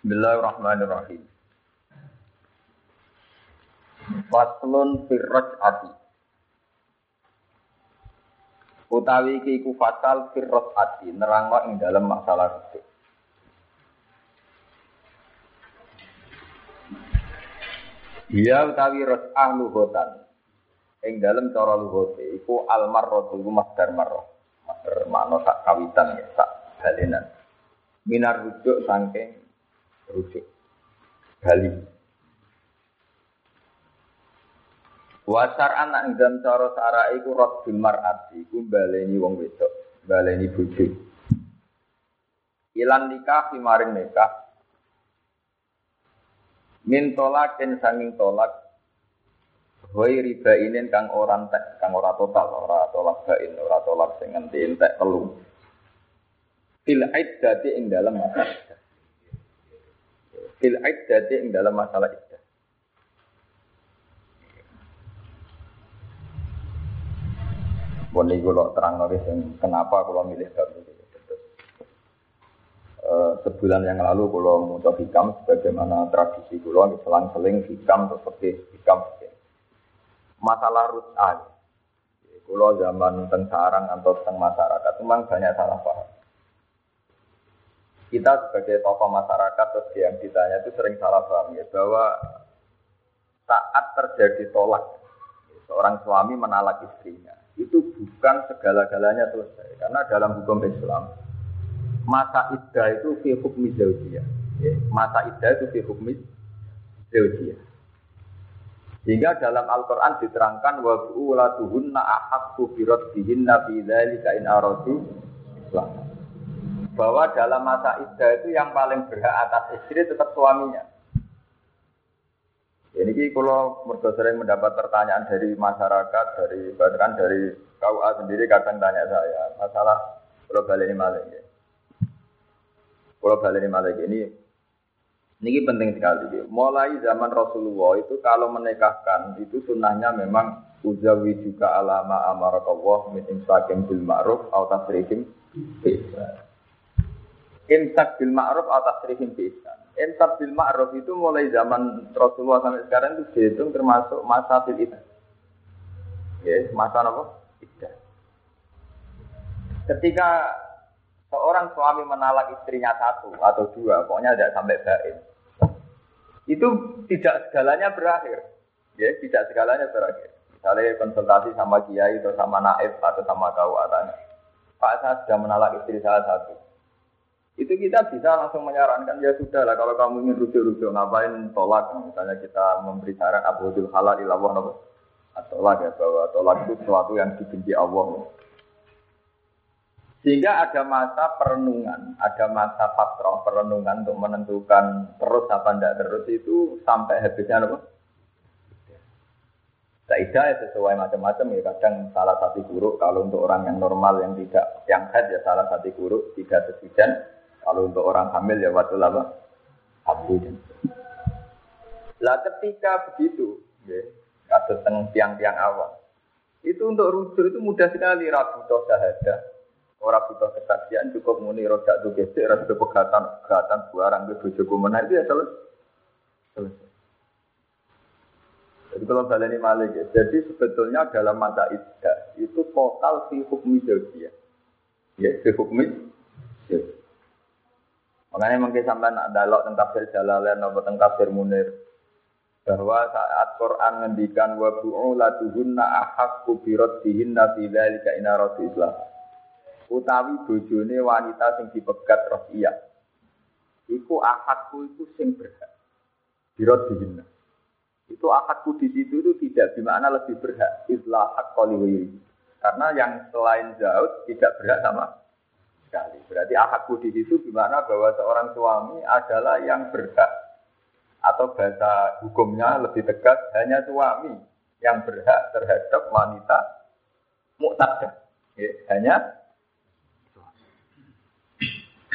Bismillahirrahmanirrahim. Faslun firraj ati. Utawi iki iku fatal firraj ati nerangno ing dalam masalah rujuk. Dia utawi ros'ah luhotan. Ing dalam cara luhote iku almarroh iku masdar marroh. Masdar makna sak kawitan ya, sak balenan. Minar rujuk sangking rujuk. Bali. Wasar anak ing dalam cara sara iku radul mar'ati iku baleni wong wedok, baleni bojo. Ilan nikah maring nikah. Min tolakin sanging tolak Hoi riba inin kang ora entek, kang ora total, ora tolak bain, ora tolak sing ngenti entek telu. Fil iddati ing dalam iddah. Fil iddati ing dalam masalah iddah. Pun niku kula terang nulis kenapa kalau milih bab. Uh, sebulan yang lalu kalau mau hikam sebagaimana tradisi kula selang-seling hikam seperti hikam masalah rut'an Kulo zaman teng sarang atau teng masyarakat memang banyak salah paham. Kita sebagai tokoh masyarakat terus yang ditanya itu sering salah paham ya bahwa saat terjadi tolak seorang suami menalak istrinya itu bukan segala-galanya selesai. Karena dalam hukum Islam, masa iddah itu fi hukmi zaujiyah. Ya, masa iddah itu fi hukmi zaujiyah. Sehingga dalam Al-Quran diterangkan wa bu'ulatuhunna ahakku biraddihinna fi dzalika in aradu Islam. Bahwa dalam masa iddah itu yang paling berhak atas istri tetap suaminya. Ini ki kalau mergo sering mendapat pertanyaan dari masyarakat, dari bahkan dari KUA sendiri kadang tanya saya masalah kalau balik ini malah ya. Kalau balik ini malah ini ini penting sekali. Mulai zaman Rasulullah itu kalau menikahkan itu sunnahnya memang uzawi juga alama amarakallah min imsakim bil ma'ruf atau tasrihim Imsak bil ma'ruf atau tasrihim bi Entab bil ma'ruf itu mulai zaman Rasulullah sampai sekarang itu dihitung termasuk masa fil itu. Ya, masa apa? Iddah. Ketika seorang suami menalak istrinya satu atau dua, pokoknya tidak sampai baik. Itu tidak segalanya berakhir. Ya, tidak segalanya berakhir. Misalnya konsultasi sama kiai atau sama naib atau sama kau atanya. Pak saya sudah menalak istri salah satu itu kita bisa langsung menyarankan ya sudah lah kalau kamu ingin rujuk-rujuk ngapain tolak? Misalnya kita memberi saran abu halal ilawah nopo? Tolak ya bahwa tolak itu sesuatu yang dibenci Allah. Sehingga ada masa perenungan, ada masa fatrah perenungan untuk menentukan terus apa tidak terus itu sampai habisnya apa? Saidah ya sesuai macam-macam ya. Kadang salah satu buruk kalau untuk orang yang normal yang tidak yang head ya salah satu buruk tiga sesujan kalau untuk orang hamil ya waktu lama dan Lah ketika begitu, ya, kasus tiang-tiang awal, itu untuk rujuk itu mudah sekali rabu toh syahadah, orang butuh kesaksian cukup muni rojak tuh gesek, rasa pegatan pegatan barang ke bojoku menang itu ya selesai. Jadi kalau baleni malik ya, jadi sebetulnya dalam mata itu total fi hukmi ya, ya fi hukmi Makanya mungkin sampai nak dalok tentang tafsir Jalalain atau tentang tafsir Munir bahwa saat Quran ngendikan wa bu'ulatuhunna ahaqqu bi raddihinna fi dzalika in islah. Utawi bojone wanita sing dipegat iya. Iku ahakku itu sing berhak. Bi raddihinna. Itu ahakku di situ itu tidak bermakna lebih berhak. Islah hak Karena yang selain Zaud tidak berhak sama sekali. Berarti ahadku di situ gimana bahwa seorang suami adalah yang berhak atau bahasa hukumnya lebih tegas hanya suami yang berhak terhadap wanita muktadah. Ya, hanya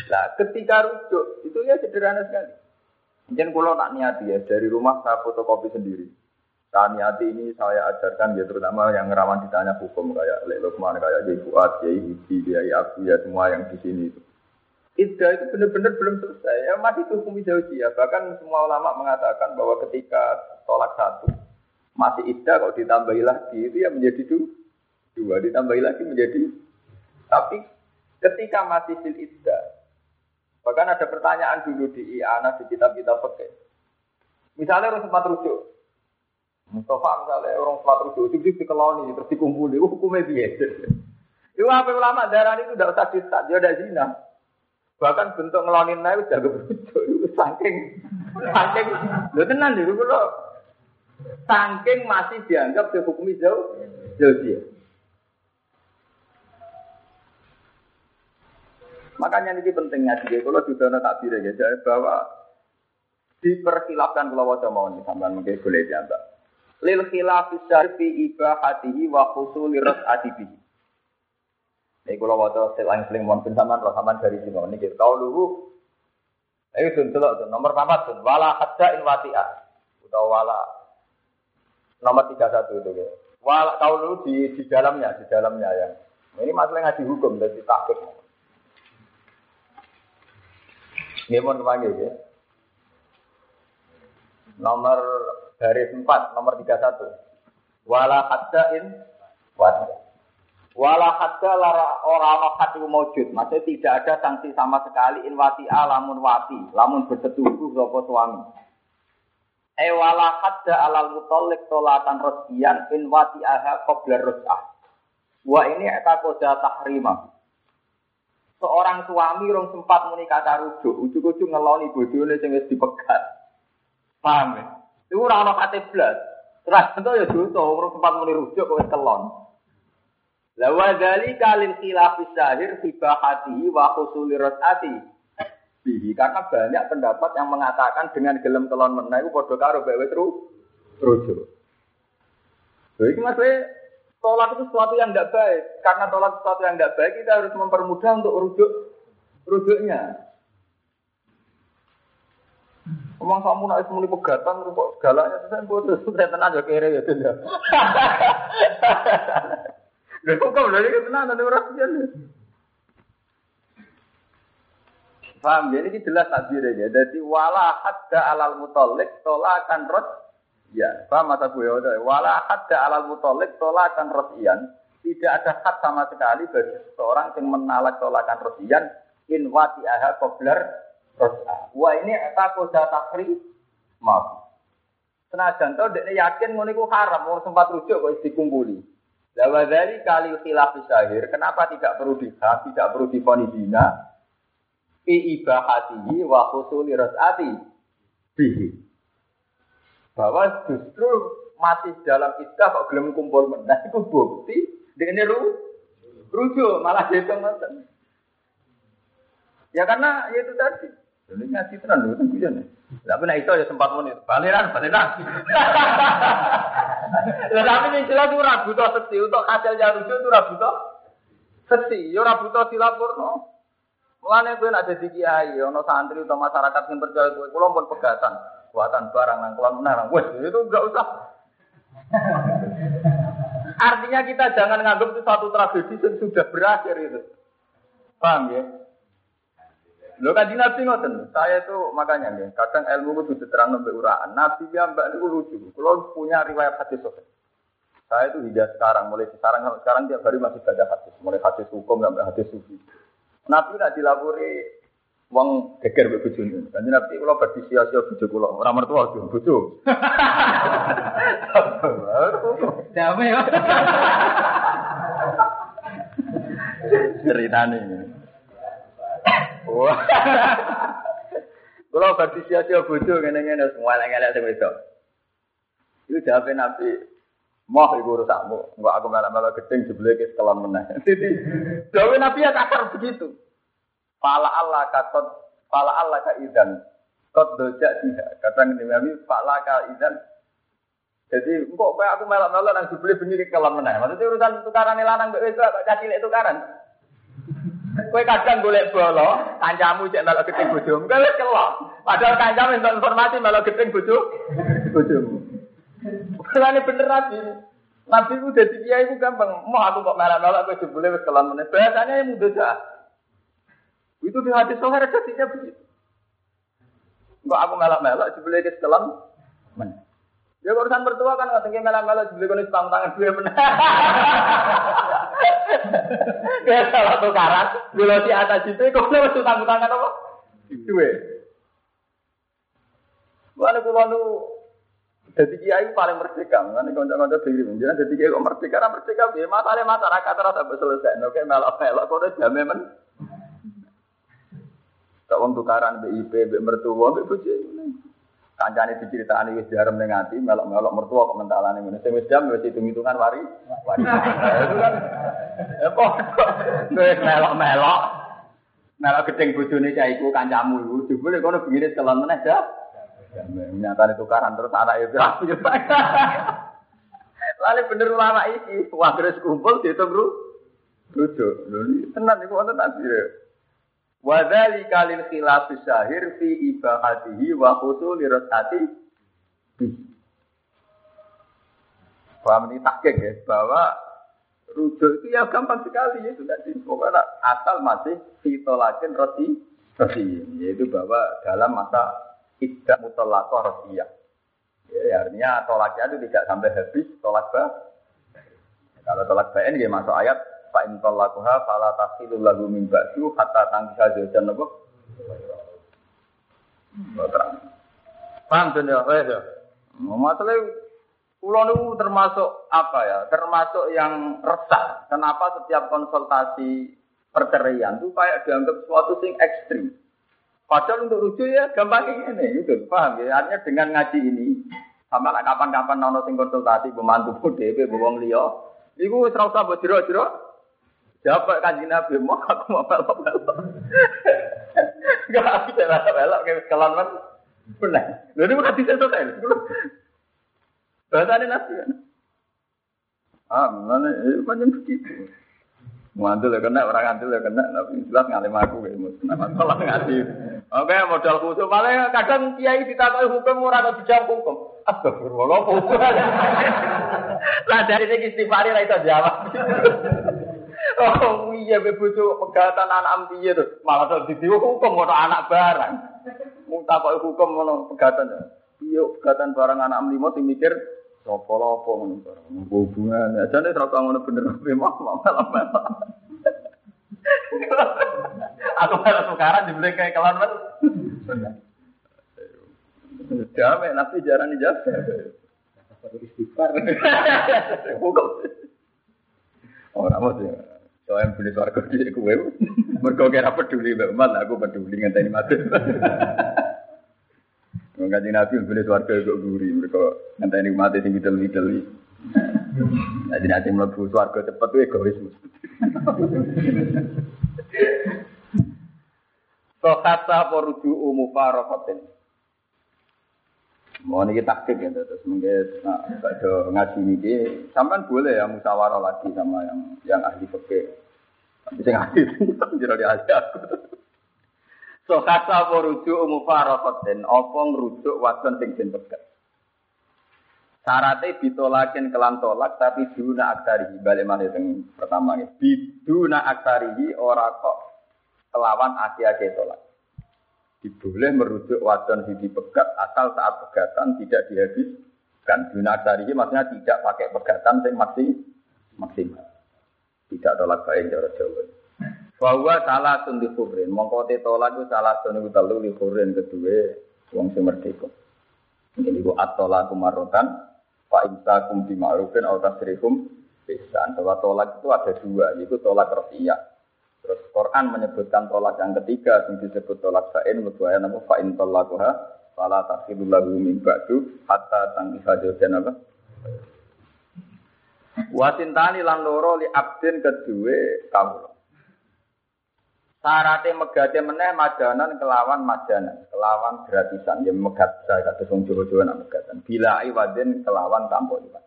Nah, ketika rujuk itu ya sederhana sekali. Mungkin kalau tak niati ya dari rumah saya fotokopi sendiri. Taniati ini saya ajarkan ya terutama yang rawan ditanya hukum kayak Lek Lukman, kayak Jai Fuad, Jai Hidi, Jai Aku ya semua yang di sini itu. Iddah itu benar-benar belum selesai. Ya, masih hukum ya. Bahkan semua ulama mengatakan bahwa ketika tolak satu, masih iddah kalau ditambahi lagi, itu ya menjadi dua. Ditambahi lagi menjadi. Tapi ketika masih fil iddah, bahkan ada pertanyaan dulu di IANA, di kitab-kitab pakai. Misalnya orang sempat rujuk. Mustafa misalnya orang sempat rujuk, itu dikeloni, terus dikumpuli, hukumnya biasa. Itu apa ulama darah itu tidak usah disat, dia ada zina. Bahkan bentuk ngelonin naik udah itu saking saking lu tenan dulu kalau saking masih dianggap dihukumi jauh jauh dia. Makanya ini pentingnya sih, kalau sudah ada takbir ya, bahwa diperkhilafkan kalau wajah mau nih, sampai mungkin boleh dianggap. Lil khilafis syarfi ibahatihi wa khusuli ras'atibihi. Ini kalau waktu selang seling mohon pensaman roh saman dari sini ini kita tahu dulu. Ayo tuh tuh nomor berapa tuh? Wala hadda in wati'ah. Atau wala nomor tiga satu itu ya. Wala tahu dulu di di dalamnya, di dalamnya ya. Ini masalah ngaji hukum dan takut. Ini mohon kepanggil ya. Nomor garis empat, nomor tiga satu. Wala hadda in wati'ah. Wala hadda lara ora hati maujud. Maksudnya tidak ada sanksi sama sekali in wati lamun wati, lamun bersetubuh sapa suami. E wala hadda alal mutalik tolatan rosbian in wati aha qabla ros'ah. Wa ini eta koda tahrima. Seorang suami rong sempat muni kata rujuk, ujuk-ujuk ngeloni bojone sing wis dipegat. Paham ya? Itu ora ana kate blas. Terus bentuk ya dosa, orang sempat muni rujuk wis kelon. Lawa dari kalin khilafis sahir hati wa khusuli rosati. Bihi karena banyak pendapat yang mengatakan dengan gelem telon menah itu padha karo bae ru rujuk. Jadi maksudnya tolak itu sesuatu yang tidak baik. Karena tolak sesuatu yang tidak baik kita harus mempermudah untuk rujuk rujuknya. Omong kamu nak muni pegatan kok segalanya saya putus. Saya tenang ya kere ya tidak. Lha kok kok lha iki tenan ora pian. Paham ya ini jelas takbirnya. Jadi wala hadda alal mutalik tolakan rot ya. Paham mata gue ya? Wala hadda alal mutalik tolakan ian. Tidak ada had sama sekali bagi seseorang yang menalak tolakan ian. in wati aha kobler Wah ini apa koda takri maaf. Senajan to dekne yakin ngono iku haram, mau sempat rujuk kok dikumpuli. Lawa dari kali khilaf syahir, kenapa tidak perlu dihak, tidak perlu difoni zina? Fi ibahatihi wa khusuli ras'ati bihi. Bahwa justru masih dalam istilah kok gelem kumpul menah itu bukti dengan ru rujuk malah dihitung Ya karena ya itu tadi. Jadi ngaji tenan lho kan kuyon. Lah pernah itu ya sempat muni. Baliran, baliran. Lah tapi jelas itu ragu to sesi untuk hasil jarujo itu ragu to sesi. Yo ragu to dilapurno. Mulane kowe nek dadi kiai ana santri atau masyarakat yang percaya kowe kula pun pegatan. Buatan barang nang kula menarang. Wes itu enggak usah. Artinya kita jangan nganggap itu satu tragedi yang sudah berakhir itu. Paham ya? Lo kan nabi ngoten, saya itu makanya nih, kadang ilmu itu diterang lebih uraan. Nabi yang mbak itu lucu. Kalau punya riwayat hadis sahih. Saya itu hingga sekarang, mulai sekarang sekarang tiap hari masih baca hadis, mulai hadis hukum sampai hadis sufi. Nabi tidak dilapori uang geger mbek bojone. Kan nabi kula badhe sia-sia bojo kula, ora mertua. Bojo. Ya. Ceritane. Wah. Kalau berarti sia-sia bojo ngene-ngene semua elek-elek sing wedok. Iku jawabe Nabi, Moh iku urusakmu, enggak aku malah-malah gedeng jebule ke sekolah meneh. Jadi, jawabe Nabi ya kasar begitu. Pala Allah katot, pala Allah ka idan. Kot dojak dia. Kata Nabi, pala ka idan. Jadi, kok kayak aku malah-malah nang jebule bengi ke sekolah meneh. Maksudnya urusan tukaran lanang mbek wedok kok cacilek tukaran. Kowe kadang golek bolo, kancamu cek melok gedeng bojomu, kowe wis kelok. Padahal kancamu entuk informasi melok gedeng bojo bojomu. Mulane bener Nabi. Nabi ku dadi kiai ku gampang. Mau aku kok melok-melok kowe jebule wis kelam meneh. Biasanya yang mudah dah. Itu di hadis sohar redaksinya begitu. Enggak aku melak-melak sebelum ke setelan. Men. Ya urusan mertua kan nggak tinggi melak-melak sebelum kau tang tangan gue men. Ya salah tukaran. Bila di atas itu kau nggak utang tangan apa? Itu ya. Mana kulo nu jadi kiai paling merdeka, mana kanca-kanca diri menjadi jadi kiai kok merdeka, ra merdeka piye? Matane masyarakat rasa selesai, oke melok-melok kok jame men. Tak wong tukaran BIP, BIP mertua, BIP. Kancane diceritani wis jarem ning ati, melok-melok mertua kok mentalane ngene. Sing wis jam wis hitung-hitungan wari. Wari. Itu kan eh kok wis melok-melok. Melok gedeng bojone cah iku kancamu iku, jebule kono bengine celon meneh dah. Nyata tukaran terus anak itu rapi Lalu bener ulama iki, wah terus kumpul dihitung ru, rujuk. Lalu tenang itu wonten tasbih. Wadali kalil khilaf syahir fi ibahatihi wa khusul lirasati Paham ini takik ya, bahwa rujuk itu ya gampang sekali ya sudah di pokoknya asal masih fitolakin roti roti yaitu bahwa dalam masa tidak mutolakoh rosiyah. Ya, artinya tolaknya itu tidak sampai habis tolak bah. Kalau tolak bain ya masuk ayat fa in tolakuha fala tasilu lagu min ba'du hatta tangkisa jajan apa? Paham tuh ya, ya. Masalah Pulau itu termasuk apa ya? Termasuk yang resah. Kenapa setiap konsultasi perceraian itu kayak dianggap suatu sing ekstrim. Padahal untuk rujuk ya gampang ini, gitu. Paham ya? Artinya dengan ngaji ini, sama kapan-kapan nono sing konsultasi pembantu PDP, bawang liya, Iku wis ora usah mbok jero-jero. Jawab kanjeng Nabi, mau aku mau pelok-pelok. Gak bisa pelok-pelok kayak kelon kan. Benar. Lha niku hadis selesai. Bahasane Nabi kan. Ah, mana eh, macam begitu. Ngantul ya kena, orang ngantul ya kena, tapi jelas ngalim aku kayak mus. Kenapa salah ngaji? Oke, modal khusus. Malah kadang kiai ditakoi hukum ora ada dijawab hukum. Astagfirullah. Lah dari segi istighfar ra iso jawab. Oh iya be bojo pegatan anak piye to? Malah tok didiwo hukum kok anak barang. Mung takoki hukum ngono pegatan. Iya pegatan barang anak limo sing mikir Sopo-lopo ngono barang. Hubungan. Ajane ora kok ngono bener memang malah Aku malah sekarang dibeli kayak kelan men. Jamai, nabi jarang dijawab. Istighfar. Hukum. Orang mau sih. Soalnya beli suarga di kue. Mereka kira peduli mbak umat, aku peduli ngenteni mati. Mengkaji nabi beli suarga kok guri. Mereka ngenteni mati sing ngidel ngidel. Jadi nanti melebu suarga cepet tuh egois. Sokata poruju umufarokotin. Mau nih taktik ya, terus mungkin nah, ada ngaji ini, sampai boleh ya musyawarah lagi sama yang yang ahli fikih. Tapi saya ahli itu jadi ahli aku. So kata merujuk umufarokotin, opo ngerujuk wadon sing den pegat. Syaratnya ditolakin kelan tolak, tapi duna aktarihi balik mana yang pertama ini. Biduna aktarihi ora kok kelawan aki-aki tolak diboleh merujuk wadon sing pegat asal saat pegatan tidak dihabiskan. Dari maksudnya tidak pakai pegatan yang masih maksimal. Tidak tolak baik cara Jawa. Bahwa salah sundi kurin, mongko tolak itu salah sundi telu li kurin kedua wong sing merdeka. Ini ku atola kumarotan, fa imsakum bi ma'rufin atau tasrihum bisa. Bahwa tolak itu ada dua, yaitu tolak rafiyah Terus Quran menyebutkan tolak yang ketiga yang disebut tolak sain ayat nama fa'in tolakuha fala takhidul lahu min ba'du hatta tangkiha jodan apa Wasintani lan loro li abdin kedua kamu. Sarate megate meneh majanan kelawan majanan, kelawan gratisan yang megat saya kata wong Jawa-Jawa nak megatan. Bila iwadin kelawan tanpa iwad.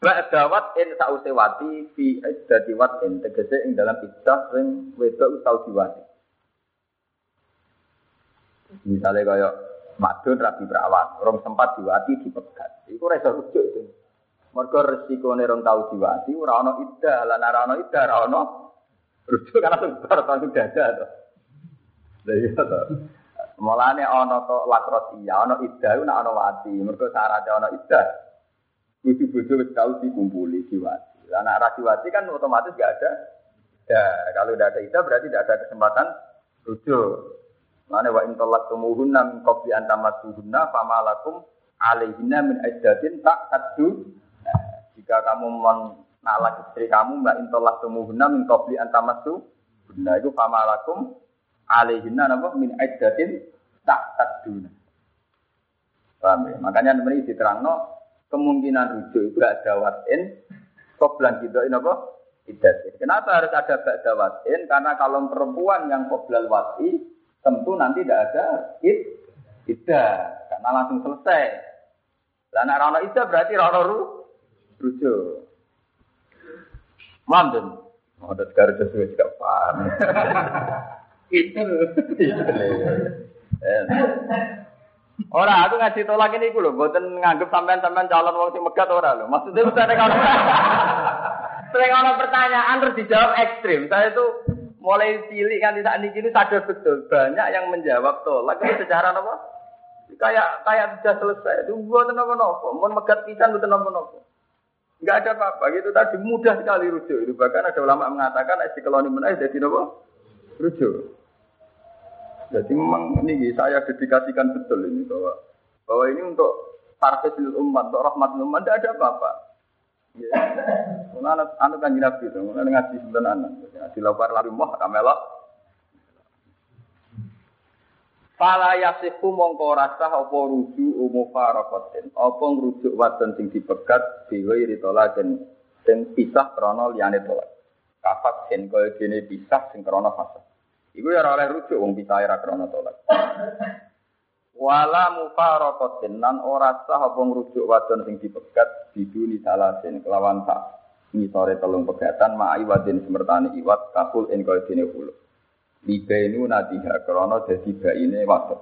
Ba'dawat in sause wati fi iddati watin tegese ing dalam iddah sing wedok tau diwati. Misalnya kaya madun rabi perawat, orang sempat diwati dipegat. Iku ora rujuk itu. Mergo resikone rong tau diwati ora ana iddah, lan ora ana iddah ora ana Rujuk karena sebar langsung dada to. Lah iya to. Mulane ana to lakros iya, ana iddah ana ana wati. Mergo syaratnya ana iddah. Kudu bojo wis tau dikumpuli diwati. Lah nek ra diwati kan otomatis gak ada. Ya, kalau tidak ada iddah berarti tidak ada kesempatan rujuk. Mana wa in talaqtumuhunna min qabli an tamassuhunna fama lakum alaihinna min iddatin tak tadu. Nah, jika kamu menalak istri kamu mbak in talaqtumuhunna min qabli an tamassuhunna itu fama lakum alaihinna napa min iddatin tak tadu. Paham ya? Makanya ini diterangno kemungkinan rujuk itu gak ada watin koblan gitu ini apa? Iddatin. Kenapa harus ada ba'da watin? Karena kalau perempuan yang koblal wati tentu nanti tidak ada id tidak karena langsung selesai. Lah nek ana ida berarti ora ru rujuk. Mandem. Oh, ada sekarang sesuai juga paham. Itu. Ora, aku ngaji tolak ini gue loh, buatan nganggep sampean-sampean calon wong sing megat ora loh. Maksudnya bisa kalau sering orang pertanyaan terus dijawab ekstrim. Saya itu mulai cilik kan tidak ini sadar betul. Banyak yang menjawab tolak. Itu secara apa? Kayak kayak sudah selesai. Itu buat nopo nopo mau megat pisan buat nopo nopo nggak ada apa-apa. Gitu tadi mudah sekali rujuk. Bahkan ada ulama mengatakan si keloni menaik jadi nopo rujuk jadi memang ini saya dedikasikan betul ini bahwa bahwa ini untuk partai umat untuk rahmat umat tidak ada apa-apa Ya. Mana anu kan nabi itu, mana ngaji sebenarnya, ngaji lapar lalu moh kamelok. Fala yasiku mongko rasa apa ruju umu farokotin, apa ngrujuk wadon sing dipegat biwi ritolaken sing pisah krono liyane tolak. Kafat sen kaya dene pisah sing krono fasa. Iku ya oleh rujuk wong pisah ora krono tolak. Wala mufaraqatin nan ora sah apa ngrujuk wadon sing dipegat biduni salasin kelawan sak ngisore telung pegatan ma'i wadin semertani iwat kapul ing kaya dene hulu. Libenu nadiha krana dadi baine wadon.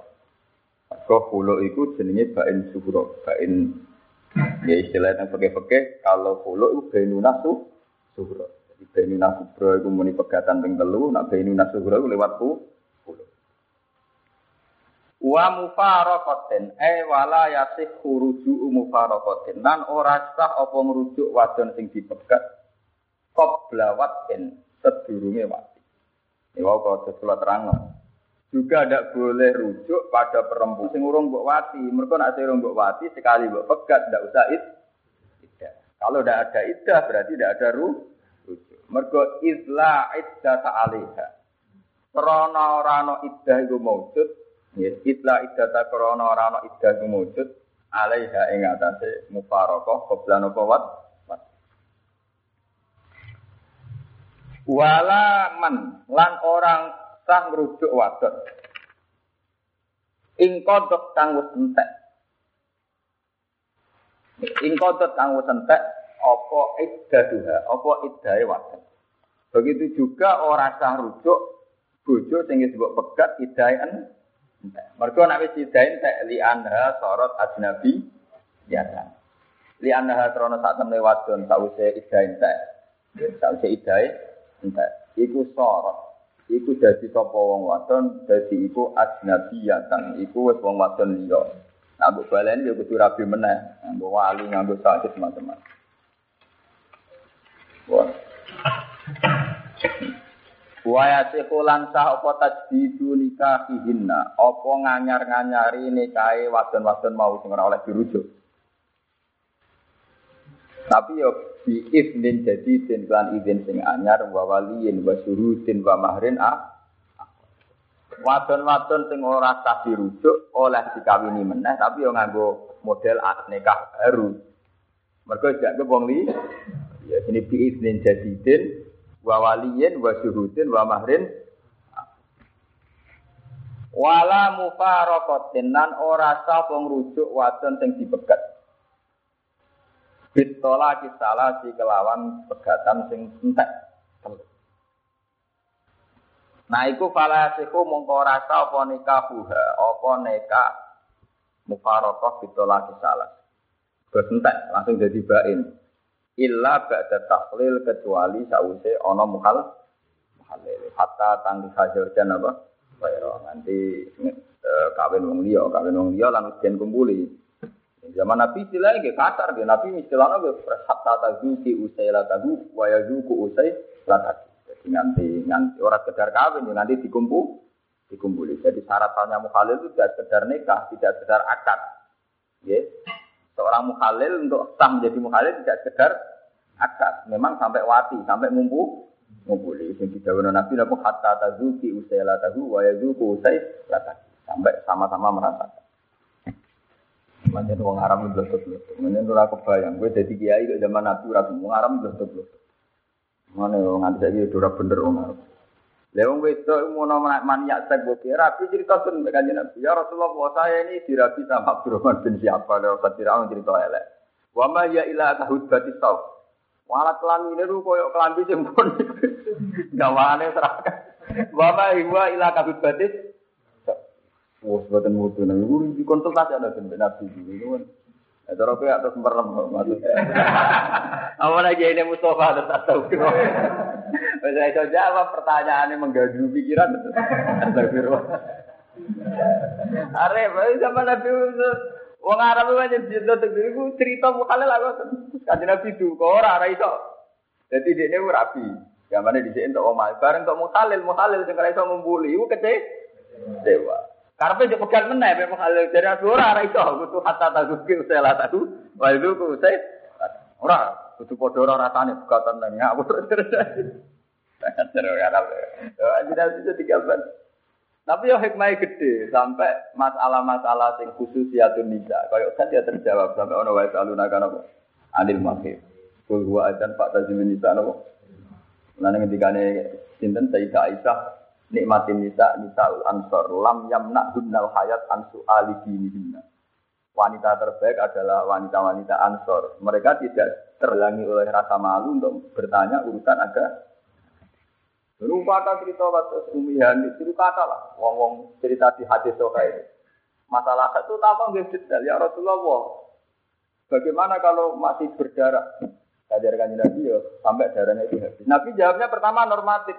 Kok hulu iku jenenge bain suhuro, bain ya istilah yang peke-peke kalau hulu itu bainu nasu suhuro. Jadi bainu nasu suhuro itu muni pegatan ping telu, nak bainu nasu suhuro lewat hulu. Wa mufaraqatin e wala yasih khuruju mufaraqatin lan ora sah apa merujuk wadon sing dipegat qabla watin sedurunge mati. Ini wau kok sesuatu terang. Juga tidak boleh rujuk pada perempuan sing urung mbok wati. Mereka nak urung mbok wati sekali mbok pegat tidak usah. Tidak. Kalau tidak ada iddah berarti tidak ada ru rujuk. Mergo izla iddah ta'alaiha. Krana ora ana iddah iku maujud Ya, itla iddata krana ora ana iddah mujud alaiha ing atase mufaraqah qabla napa wat. Wala man lan orang sah ngrujuk wadon. Ing kodok kang wis entek. Ing kang wis entek apa iddaduha, apa iddahe wadon. Begitu juga orang sah rujuk bojo sing disebut pegat iddahe mereka nak wis sidain tak li anha sorot ajnabi ya kan. Li anha krono sak temne wadon sause idain tak. Sause idai entek. Iku sorot. Iku dadi sapa wong wadon dadi iku ajnabi ya kan. Iku wis wong wadon liya. Nah, mbok balen yo kudu rabi meneh. Nganggo wali, nganggo sakit macam-macam. Waya sekulan sah apa tajdidu nikahihinna? Apa nganyar-nganyari nikahi wadon-wadon mau sing ora oleh dirujuk? Tapi yo bi iznin jadi den lan izin sing anyar wa waliyin wa syuhudin wa mahrin ah. Wadon-wadon sing ora sah dirujuk oleh dikawini meneh tapi yo nganggo model nikah baru. Mergo jak wong li ya sini bi iznin jadi den wa waliyin wa syuhudin wa mahrin. Wala mufaraqatin nan ora sapa ngrujuk wadon sing dipegat. Bitola kisala si kelawan pegatan sing entek. Nah iku falasiku mongko ora apa nikahuha apa nikah mufaraqah bitola kisala Terus entek langsung jadi bain illa ba'da tahlil kecuali sause ana muhal halil. Hatta tangki hajar jan apa? Bayro nanti eh, kawin wong liya, kawin wong liya lan den kumpuli. Zaman Nabi istilahnya kayak kasar, dia Nabi istilahnya kayak hatta tazuki usai latahu, wa yazuku usai latahu. Jadi nanti nanti orang sekedar kawin, ya nanti dikumpul, dikumpuli. Jadi syarat halnya mukhalil itu tidak sekedar nikah, tidak sekedar akad. Ya. Seorang mukhalil untuk sah menjadi mukhalil tidak sekedar akad. Memang sampai wati, sampai ngumpul, ngumpuli. Yang didawuhna Nabi napa hatta tazuki usai latahu, wa yazuku usai latahu. Sampai sama-sama merasakan. Macam wong Arab itu betul betul. Mana ora kebayang. Gue jadi kiai kok zaman Nabi ora wong Arab betul betul. Mana nganti saiki ora bener wong Arab. Lah wedok mau maniak sek boke rapi cerita sun kanjeng Nabi. Ya Rasulullah saya ini dirapi sama Abdurrahman bin siapa lewat Firaun cerita elek. Wa ma ya ila kahudbati sauf. Walat kelamine ru koyo kelambi sing pun gawane serahkan. Wa ma huwa ila kahudbati Wah, buatan mutu nih. Gue di konsultasi ada sampai nabi Ya, terus aku atas merem. Apa lagi ini Mustafa tahu kira. Bisa itu jawab pertanyaannya menggaduh pikiran. Astagfirullah. Are, bayi sama nabi Wong Arab aja cerita tuh cerita mukhalil aku kanjeng Nabi itu kok ora ora iso. Dadi dekne rapi. Gamane dhisik entuk omah bareng entuk mukhalil mukhalil sing ora iso ngumpuli iku kece dewa. Karena dia pegang meneh, memang hal dari ora ora iso, kudu hatta tazuki usela tadu, wa itu ku usai. Ora, kudu padha ora rasane bukatan nang ngawur terus. Sangat seru ya Arab. Jadi itu tiga bulan. Tapi ya hikmahnya gede sampai masalah-masalah sing khusus ya nisa. Kayak kan dia terjawab sampai ono wae aluna kan apa? Adil mahir. Kul huwa pak tazimin nisa napa? Lan ngendikane sinten Sayyidah Aisyah nikmatin nisa nisaul ansor lam yamna dunnal hayat ansu ali dinihimna. Wanita terbaik adalah wanita-wanita ansor. Mereka tidak terhalangi oleh rasa malu untuk bertanya urusan agama. Dulu kata cerita waktu umihan itu kata lah, wong-wong cerita di hadis soka ini. Masalah itu apa nggak detail ya Rasulullah. Bagaimana kalau masih berdarah? Ajarkan Nabi ya sampai darahnya itu habis. Nabi jawabnya pertama normatif.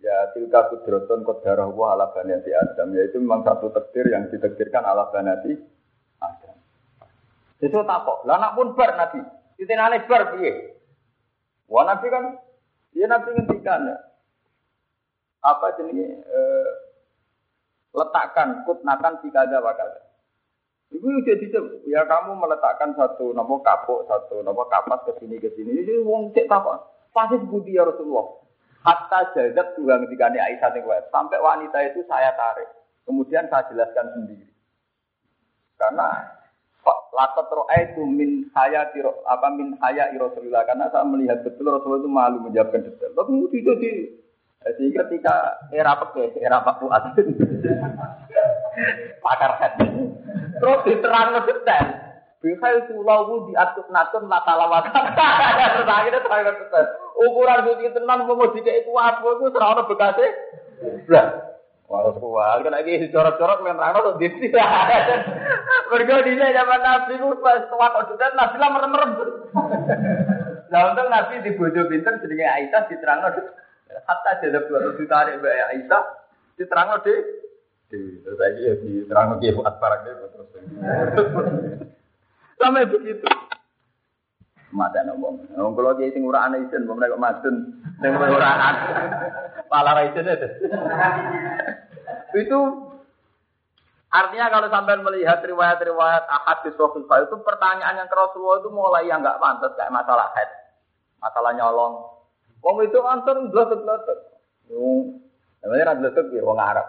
Ya tilka kudroton darah wa ala banati Adam. Ya itu memang satu takdir yang ditakdirkan ala banati Adam. Itu tak kok. Lah anak pun bar Nabi. Titinane bar piye? Wah Nabi kan ya Nabi ngendikan ya. Apa jenenge eh, letakkan kutnatan tikada wakada. Ibu jadi ya kamu meletakkan satu nomor kapuk, satu nomor kapas ke sini ke sini. Ini wong cek apa? Pasti budi ya Rasulullah. Hatta jadat juga ketika ini Aisyah nih sampai wanita itu saya tarik. Kemudian saya jelaskan sendiri. Karena lakot roa itu min saya tiro, apa min haya Rasulullah karena saya melihat betul Rasulullah itu malu menjawabkan detail. Tapi itu di sehingga ketika era peke, era Pak Fuad, pakar head, terus diterang detail. Bihal itu lawu diatur natun mata lawatan. Terus akhirnya terang detail ukuran suci tenan mau jika itu apa itu serana bekasnya lah Walau kuat, kan lagi corot-corot main rano tuh disi. Mereka di zaman Nabi itu pas kok sudah Nabi lah merem-merem. Nah untuk Nabi di bojo pinter sedikit Aisyah diterang. Hatta jadi dua ratus ditarik mbak Aisyah diterang di. Terus lagi ya diterang di buat barang terus. Sampai begitu. mata wong. Wong kula ki sing ora ana isin, wong nek madun sing ora ana. Pala ra isin itu. itu artinya kalau sampai melihat riwayat-riwayat ahad di sahih itu pertanyaan yang ke Rasulullah itu mulai yang enggak pantas kayak masalah head. Masalah nyolong. Wong itu antar blotek-blotek. Wong namanya ra blotek ya wong Arab.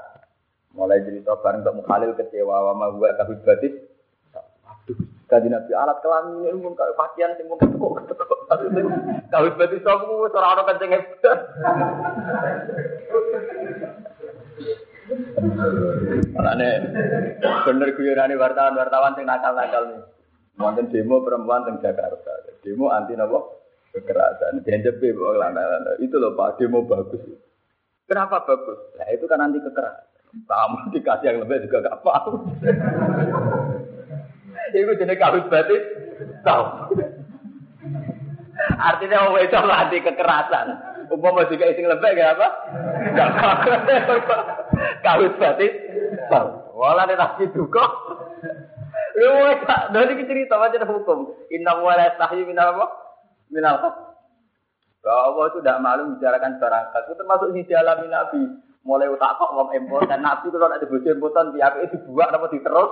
Mulai cerita bareng untuk Mukhalil kecewa wa ma huwa. Kaji Nabi alat kelamin ini pun kayak pakaian sing mungkin kok Kau berarti sopo ora orang kenceng hebat. Makanya bener guyonane wartawan-wartawan sing nakal-nakal nih. Wonten demo perempuan teng Jakarta. Demo anti nopo? Kekerasan. Dianjepe lanang Itu loh Pak, demo bagus. Kenapa bagus? Nah itu kan anti kekerasan. Kamu dikasih yang lebih juga gak paham. Iku jenis kawin berarti tahu. Artinya orang itu latih kekerasan. Umpama jika isi lembek kayak apa? Kawit batin. Wala nek tak duka. Lu tak dari cerita macam hukum. Inna wa la tahyi minal apa? Haq. Bahwa Allah itu tidak malu membicarakan barang. Itu termasuk ini dialami Nabi. Mulai utak kok wong impor dan Nabi kalau ada bojo importan tiap itu dibuat apa diterus.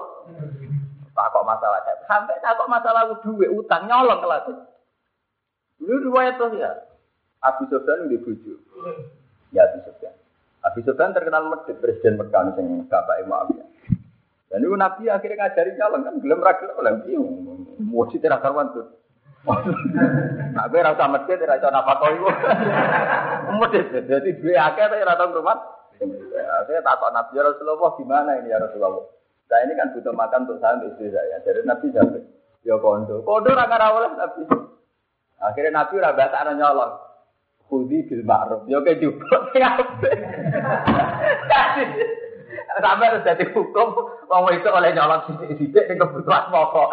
Tak kok masalah sampai tak kok masalah duit utang nyolong kelas. Lu riwayat tuh ya. Abu Sofyan di bojo. Ya Abu Sofyan. Abu Sofyan terkenal medit presiden Mekah sing bapak Muawiyah. Dan itu Nabi akhirnya ngajari nyolong kan gelem ra gelem oleh piye. Mesti tidak karuan tuh. Nah, gue rasa medit, rasa apa kau itu. Medit, jadi dua akeh tapi rumah. Saya takut Nabi Rasulullah gimana ini ya Rasulullah. Saya ini kan butuh makan untuk saya istri saya. Jadi Nabi sampai ya kondo. Kondo raka rawol Nabi. Akhirnya Nabi ora bahasa nyolong. Khudi bil ma'ruf. Ya kayak juga Sampai harus jadi hukum wong itu oleh nyolong sidik-sidik ning kebutuhan pokok.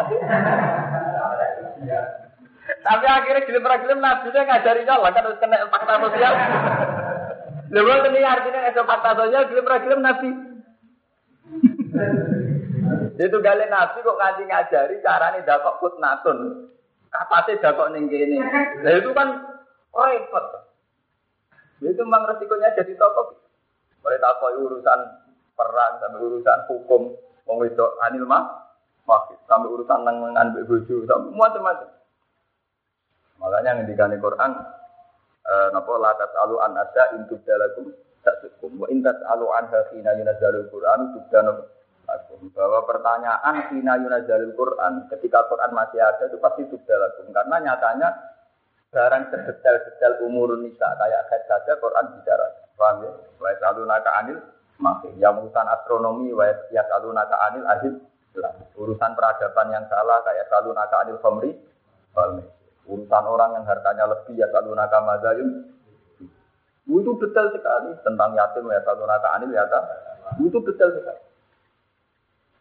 Tapi akhirnya gelem-gelem Nabi dia ngajari nyolong kan harus kena fakta sosial. Lalu ini artinya itu fakta sosial gelem-gelem Nabi. Itu kali Nabi kok ngaji ngajari carane dakok kutnatun. Kapate dakok ning kene. Lah itu kan repot. Itu memang resikonya jadi tokoh. Boleh takoi urusan perang sampai urusan hukum, wong wedok anil mah, sampai urusan nang ngambil bojo, sampai macam-macam. Makanya ngendikane Quran eh napa la tasalu an asa in tubdalakum tasukum wa in tasalu hina yunazzalul Quran tubdana bahwa pertanyaan hina yunazzalul Quran ketika Quran masih ada itu pasti tubdalakum karena nyatanya barang sedetail-detail umur nisa kayak head saja Quran bicara. Paham ya? Wa anil masih yang urusan astronomi wa yasalunaka anil ahil urusan peradaban yang salah kayak salunaka anil khamri wal Urusan orang yang hartanya lebih ya selalu naka mazayun. Itu detail sekali tentang yatim ya selalu naka anil ya Itu detail sekali.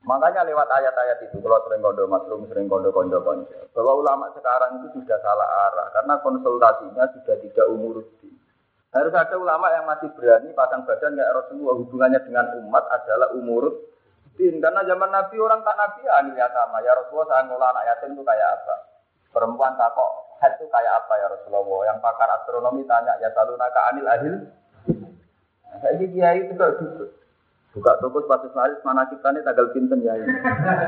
Makanya lewat ayat-ayat itu, kalau sering kondo masrum, sering kondo kondo kondo, bahwa ulama sekarang itu sudah salah arah karena konsultasinya sudah tidak umur Harus ada ulama yang masih berani pasang badan kayak Rasulullah hubungannya dengan umat adalah umur din. Karena zaman Nabi orang tak Nabi anil ya sama ya Rasulullah saya ngolah anak yatim itu kayak apa? Perempuan takok head itu kayak apa ya Rasulullah? Yang pakar astronomi tanya ya selalu naka anil ahil. Nah, saya kiai itu gak gitu. Buka toko sepatu selaris mana kita ini tanggal pinten ya ini.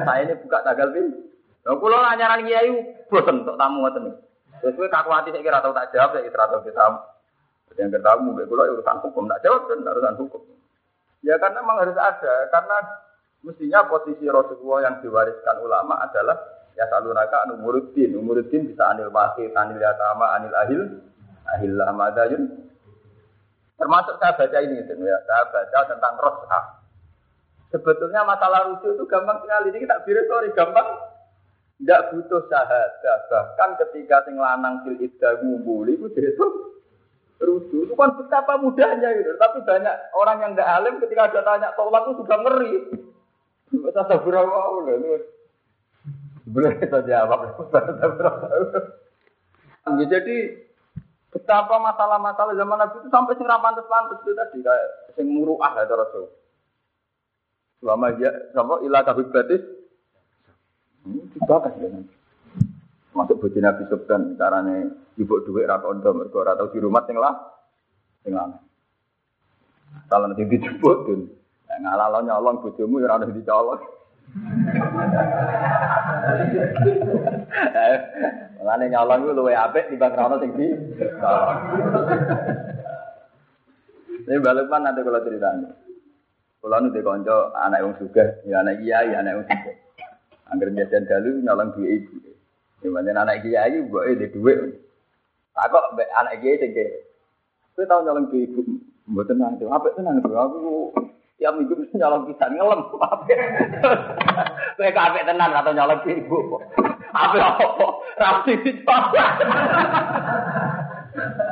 Saya ini buka tanggal pinten. Nah, kalau nanya kiai bosan untuk tamu ngoten nih. Terus gue kaku hati saya kira tahu tak jawab ya kira tahu kita. Yang ketemu gue kalau urusan hukum tak jawab kan urusan hukum. Ya karena memang harus ada karena mestinya posisi Rasulullah yang diwariskan ulama adalah Ya salunaka anu muridin, muridin bisa anil masih, anil yatama, anil ahil, ahil lamadayun. Termasuk saya baca ini, gitu, ya. saya baca tentang rosah. Sebetulnya masalah rujuk itu gampang sekali. Ini kita sorry, gampang. Tidak butuh syahadah. Bahkan ketika sing lanang fil iddah ngumpuli, itu itu rujuk. Itu kan betapa mudahnya gitu. Tapi banyak orang yang tidak alim ketika ada tanya tolak itu sudah ngeri. Masa berapa itu boleh kita jawab. ya, jadi betapa masalah-masalah zaman Nabi itu sampai sing pantes-pantes itu tadi kayak sing muruah ya Rasul. Selama ya sama ilah kabut batis hmm, dibahas ya. Masuk bojo Nabi Subhan carane ibu duit ra kondo mergo ora tau di rumah sing lah sing lanang. Kalau nanti dijemput, ngalah nyolong bojomu ya ora dicolong. Mulane nyolong ku luwe apik timbang rono sing di Ini balapan nanti kalau ceritanya. Kalau nanti konco anak yang suka, ya anak kiai, anak yang suka. Angger jajan dalu nyolong duit ibu. Gimana anak kiai, buat itu duit. Aku anak kiai sing Saya tahu nyolong duit ibu. Buat tenang, apa tenang? Aku Tiap minggu mesti nyolong pisang ngelem. Kowe kabeh tenan atau nyolong ibu. Apa apa? Rapi dicoba.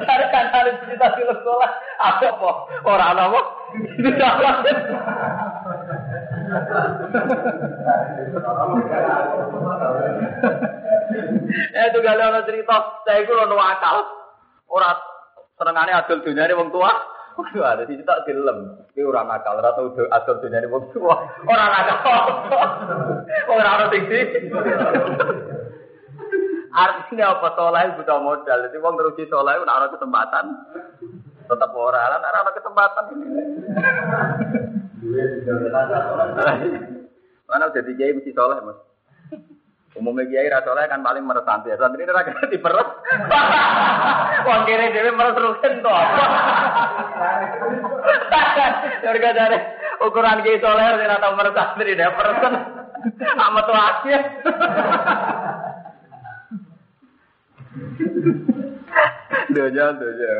Cari kan harus cerita di sekolah. Apa apa? Orang apa? Dicoba. Eh itu gak ada cerita, saya itu lo akal, orang Senengane adol dunyane wong tua. Waduh, ada sisi tak dilem. Iki ora nakal, ora tau adol dunyane wong tua. Ora nakal. Ora ana sing Artinya apa soleh butuh modal. Jadi wong teruji soleh ora ana kesempatan. Tetap ora, lan ora ana kesempatan. Mana jadi kiai mesti soleh, Mas. Umumnya kiai ra soleh kan paling meres santri. Ini ra kena diperes. Wong kiri dhewe meres rugen apa. Harga dari ukuran kiai soleh ora tau meres santri dhewe persen. Amat wae. Doja, doja.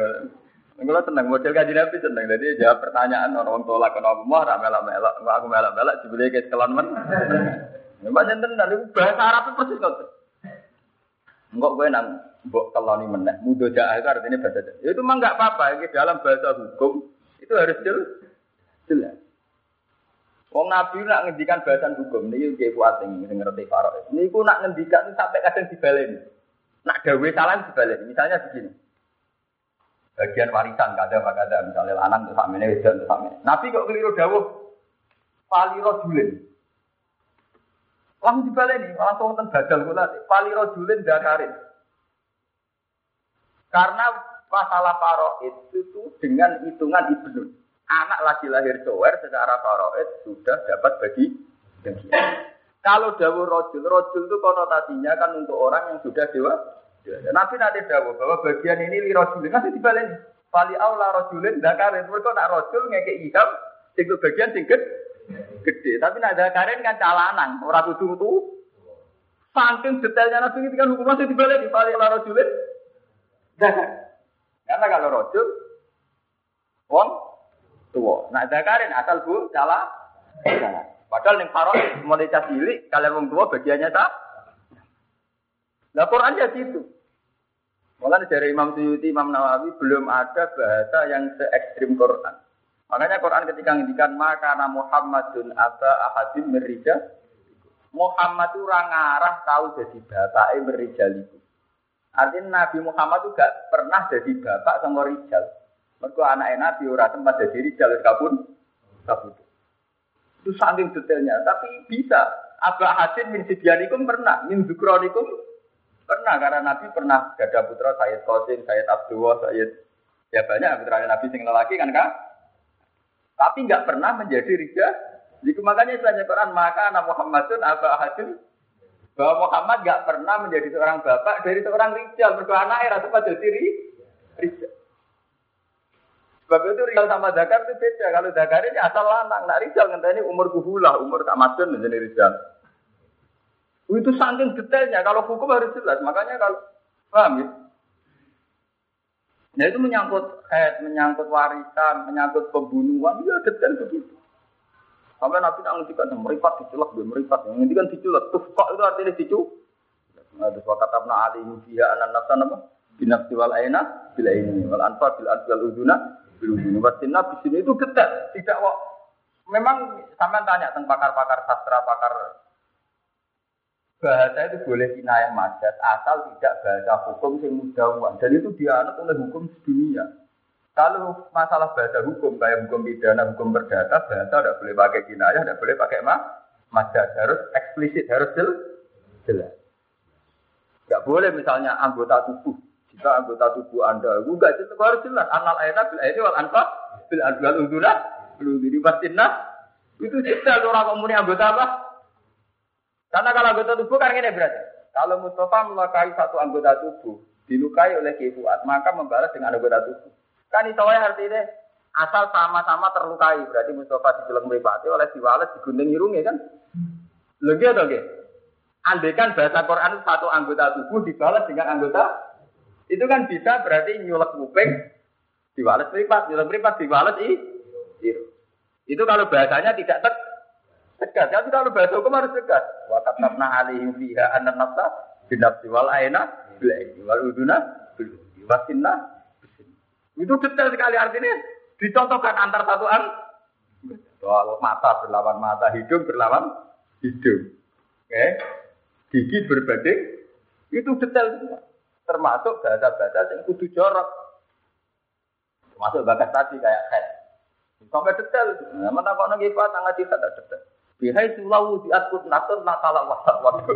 Kalau seneng model kaji nabi seneng, jadi jawab pertanyaan orang tolak kenapa mau rame melak melak, aku melak melak jebule ke sekolah men. Mbak nyenten dari bahasa Arab itu persis kok. Enggak gue nang mbok keloni meneh, mudo jaah itu artinya bahasa jaah. Itu mah enggak apa-apa, ini dalam bahasa hukum itu harus jelas. Jelas. Wong Nabi nak ngendikan bahasan hukum, ini kayak kuat yang ngerti Farok. Ini aku nak ngendikan sampai kadang dibalen. Nak gawe salah dibalen. Misalnya begini. Bagian warisan kada kada misalnya lanang tuh samene wedok tuh samene. Nabi kok keliru dawuh. Pali rojulin. Langsung dibaleni, langsung wonten badal kula. Pali rojulin dakarin. Karena masalah paroid itu dengan hitungan ibnu. Anak lagi lahir cowok secara paroid sudah dapat bagi bagian. Kalau dawuh rojul, rojul itu konotasinya kan untuk orang yang sudah dewa. Nabi nanti dawuh bahwa bagian ini li rojulin nanti dibalen. Pali aula rojulin dakarin. Mereka nak rojul ngeke iham, sing bagian sing gede. Tapi nak dakarin kan calanan, orang kudu itu. Saking detailnya Nabi itu kan hukum masih dibalen di pali aula rojulin dakar. Karena kalau rojul, wong tua. Nah dakarin asal bu cala. Padahal yang paro mulai cilik kalian wong tua bagiannya tak. Nah Quran ya gitu. Dari Imam Suyuti, Imam Nawawi belum ada bahasa yang se ekstrim Quran. Makanya Quran ketika ngendikan maka Muhammadun aba ahadim merija Muhammad itu orang arah tahu jadi bapak merijaliku. Artinya Nabi Muhammad itu gak pernah jadi bapak sama rijal. Mereka anak Nabi ora tempat jadi rijal kabun kabun. Itu saking detailnya, tapi bisa. Aba Hasim min Sidianikum pernah, min Zukronikum pernah karena Nabi pernah gada putra Sayyid Qasim, Sayyid Abdullah, Sayyid ya banyak putra Nabi sing lelaki kan kak. Tapi nggak pernah menjadi rija. Jadi makanya istilahnya Quran maka anak Muhammadun Aba Hasim bahwa Muhammad nggak pernah menjadi seorang bapak dari seorang rijal. Mereka anaknya rasa pada diri rijal. Sebab itu rijal sama zakar itu beda. Kalau zakar ini asal lanang, nak rijal ini umur kuhulah, umur tak madun menjadi rijal. Itu saking detailnya. Kalau hukum harus jelas. Makanya kalau paham ya. Nah itu menyangkut head, menyangkut warisan, menyangkut pembunuhan, iya detail begitu. Sampai Nabi nak ngerti kan meripat diculak, dia meripat. Yang ngerti kan diculak. Tuh kok itu artinya dicu. Nah, wakat abna ali dia anak nafsa nama. Binafsi wal aina, bila ini. Wal anfa, bil anfa, uduna. Bil uduna. Wasinna, di sini itu detail. Tidak kok. Memang sampai tanya tentang pakar-pakar sastra, pakar bahasa itu boleh kinayah majaz asal tidak bahasa hukum yang mudawan dan itu dianut oleh hukum dunia. Kalau masalah bahasa hukum kayak hukum pidana, hukum perdata, bahasa tidak boleh pakai kinayah, tidak boleh pakai ma majaz harus eksplisit, harus jelas. Tidak boleh misalnya anggota tubuh. Jika anggota tubuh Anda, enggak itu harus jelas. Anal ayat bil ayat wal anfa bil adwal udura belum diri itu jelas orang komuni anggota apa? Karena kalau anggota tubuh kan ini berarti. Kalau Mustafa melukai satu anggota tubuh, dilukai oleh Kifuat, maka membalas dengan anggota tubuh. Kan itu artinya asal sama-sama terlukai. Berarti Mustafa dijeleng meripati oleh si Walid digunting irungnya kan. Lagi atau enggak? Andaikan bahasa Quran satu anggota tubuh dibalas dengan anggota itu kan bisa berarti nyulek kuping diwales meripat, nyulek meripat diwales i Itu kalau bahasanya tidak tek Tegas. Tapi kalau bahasa hukum harus tegas. Wa katabna alihim fiha anna nafsa binafsi wal aina bil aini wal uduna bil wasinna itu detail sekali artinya dicontohkan antar satu an soal mata berlawan mata hidung berlawan hidung oke okay. gigi berbanding itu detail semua termasuk bahasa-bahasa yang kudu jorok Masuk bakat tadi kayak head. Sampai detail. Nah, mana kok nagi pak tangga cinta tak detail. Bihai sulawu diatur natur natala wasat waktu.